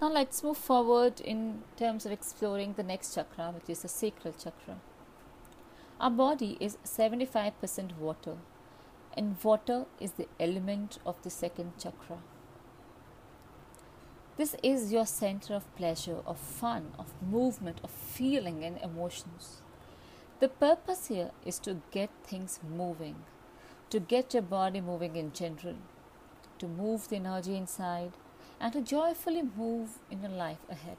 Now let's move forward in terms of exploring the next chakra, which is the sacral chakra. Our body is 75% water, and water is the element of the second chakra. This is your center of pleasure, of fun, of movement, of feeling, and emotions. The purpose here is to get things moving, to get your body moving in general, to move the energy inside, and to joyfully move in your life ahead.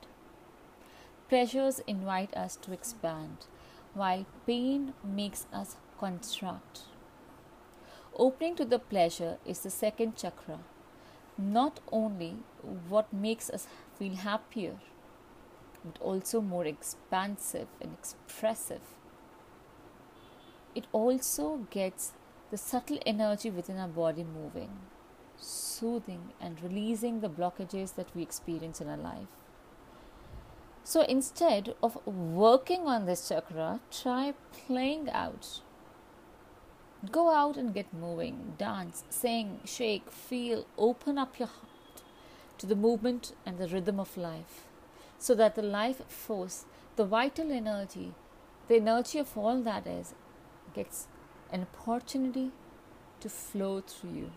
Pleasures invite us to expand, while pain makes us contract. Opening to the pleasure is the second chakra, not only what makes us feel happier, but also more expansive and expressive. It also gets the subtle energy within our body moving soothing and releasing the blockages that we experience in our life. So instead of working on this chakra, try playing out. Go out and get moving, dance, sing, shake, feel, open up your heart to the movement and the rhythm of life so that the life force, the vital energy, the energy of all that is, gets an opportunity to flow through you.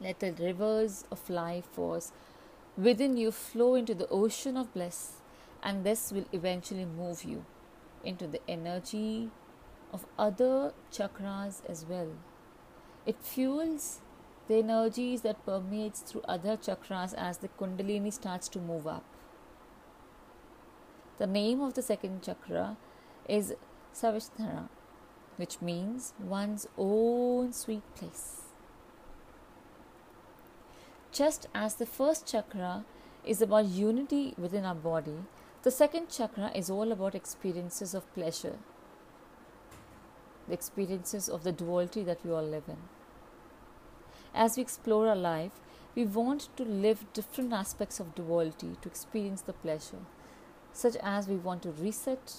Let the rivers of life force within you flow into the ocean of bliss, and this will eventually move you into the energy of other chakras as well. It fuels the energies that permeates through other chakras as the kundalini starts to move up. The name of the second chakra is Svadhisthana, which means one's own sweet place. Just as the first chakra is about unity within our body, the second chakra is all about experiences of pleasure, the experiences of the duality that we all live in. As we explore our life, we want to live different aspects of duality to experience the pleasure, such as we want to reset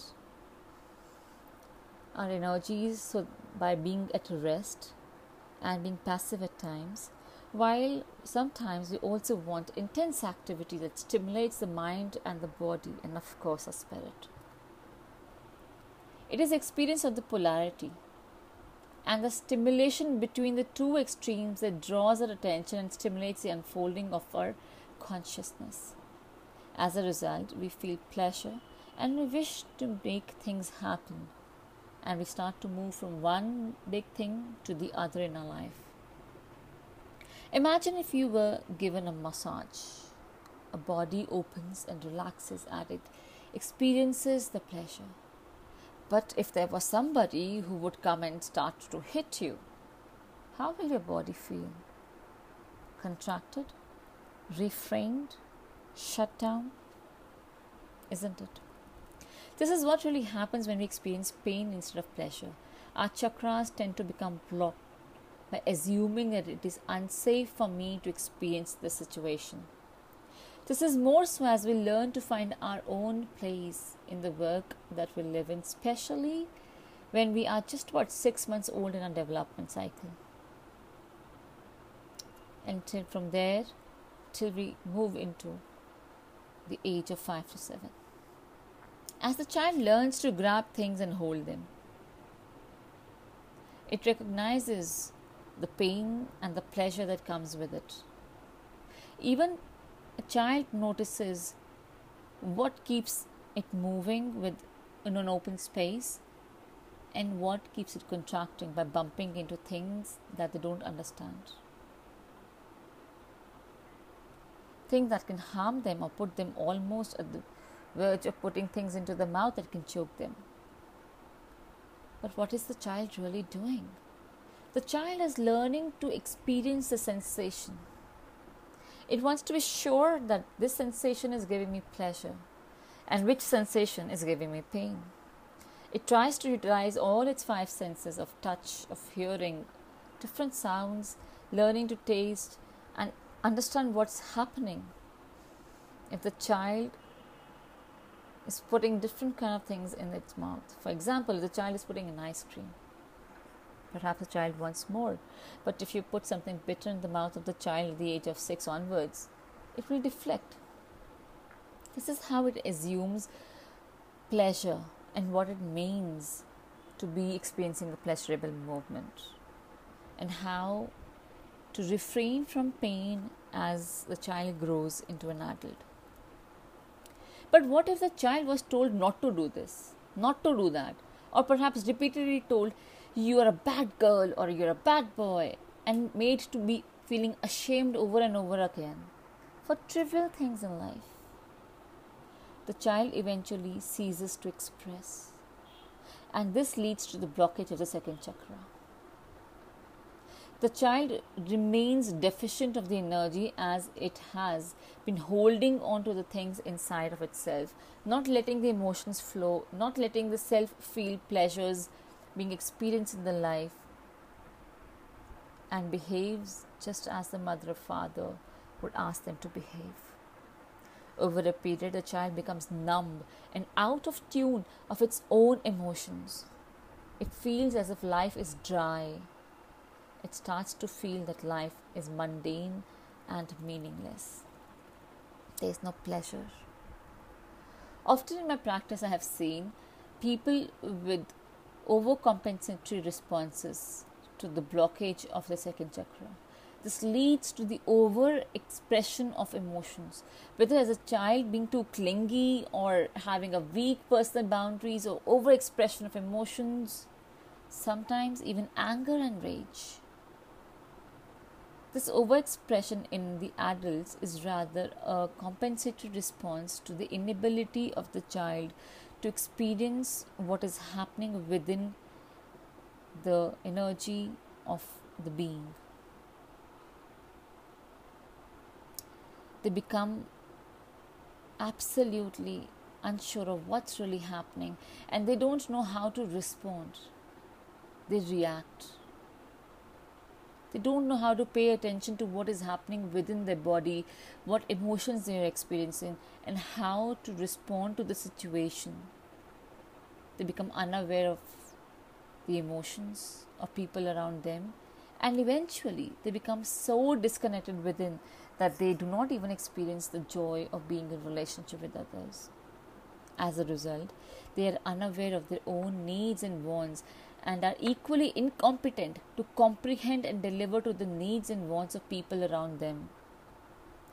our energies so by being at rest and being passive at times while sometimes we also want intense activity that stimulates the mind and the body, and of course, our spirit. It is experience of the polarity and the stimulation between the two extremes that draws our attention and stimulates the unfolding of our consciousness. As a result, we feel pleasure and we wish to make things happen, and we start to move from one big thing to the other in our life. Imagine if you were given a massage. A body opens and relaxes at it, experiences the pleasure. But if there was somebody who would come and start to hit you, how will your body feel? Contracted? Refrained? Shut down? Isn't it? This is what really happens when we experience pain instead of pleasure. Our chakras tend to become blocked by assuming that it is unsafe for me to experience the situation. This is more so as we learn to find our own place in the work that we live in, especially when we are just about six months old in our development cycle. Until from there, till we move into the age of five to seven. As the child learns to grab things and hold them, it recognizes the pain and the pleasure that comes with it. Even a child notices what keeps it moving with in an open space and what keeps it contracting by bumping into things that they don't understand. Things that can harm them or put them almost at the verge of putting things into the mouth that can choke them. But what is the child really doing? The child is learning to experience the sensation. It wants to be sure that this sensation is giving me pleasure and which sensation is giving me pain. It tries to utilize all its five senses of touch, of hearing, different sounds, learning to taste and understand what's happening. If the child is putting different kind of things in its mouth, for example, the child is putting an ice cream Perhaps the child wants more. But if you put something bitter in the mouth of the child at the age of six onwards, it will deflect. This is how it assumes pleasure and what it means to be experiencing a pleasurable movement and how to refrain from pain as the child grows into an adult. But what if the child was told not to do this, not to do that, or perhaps repeatedly told, you are a bad girl or you're a bad boy, and made to be feeling ashamed over and over again for trivial things in life? The child eventually ceases to express, and this leads to the blockage of the second chakra the child remains deficient of the energy as it has been holding on to the things inside of itself, not letting the emotions flow, not letting the self feel pleasures being experienced in the life, and behaves just as the mother or father would ask them to behave. Over a period, the child becomes numb and out of tune of its own emotions. It feels as if life is dry it starts to feel that life is mundane and meaningless. There is no pleasure. Often in my practice, I have seen people with overcompensatory responses to the blockage of the second chakra. This leads to the over expression of emotions, whether as a child being too clingy or having a weak personal boundaries or over expression of emotions, sometimes even anger and rage. This overexpression in the adults is rather a compensatory response to the inability of the child to experience what is happening within the energy of the being. They become absolutely unsure of what's really happening and they don't know how to respond. They react they don't know how to pay attention to what is happening within their body, what emotions they are experiencing, and how to respond to the situation. They become unaware of the emotions of people around them, and eventually they become so disconnected within that they do not even experience the joy of being in relationship with others. As a result, they are unaware of their own needs and wants and are equally incompetent to comprehend and deliver to the needs and wants of people around them,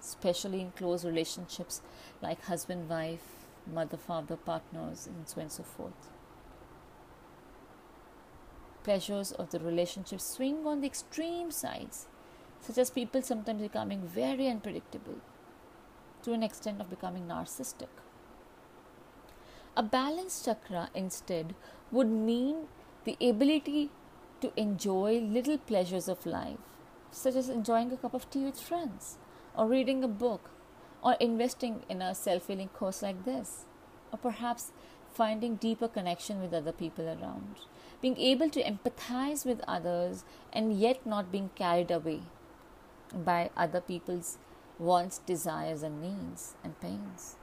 especially in close relationships like husband, wife, mother, father, partners, and so on and so forth. Pleasures of the relationship swing on the extreme sides, such as people sometimes becoming very unpredictable to an extent of becoming narcissistic. A balanced chakra instead would mean the ability to enjoy little pleasures of life, such as enjoying a cup of tea with friends, or reading a book, or investing in a self healing course like this, or perhaps finding deeper connection with other people around, being able to empathize with others and yet not being carried away by other people's wants, desires, and needs and pains,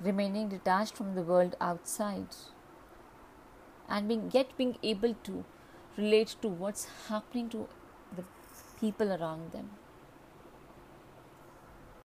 remaining detached from the world outside and being yet being able to relate to what's happening to the people around them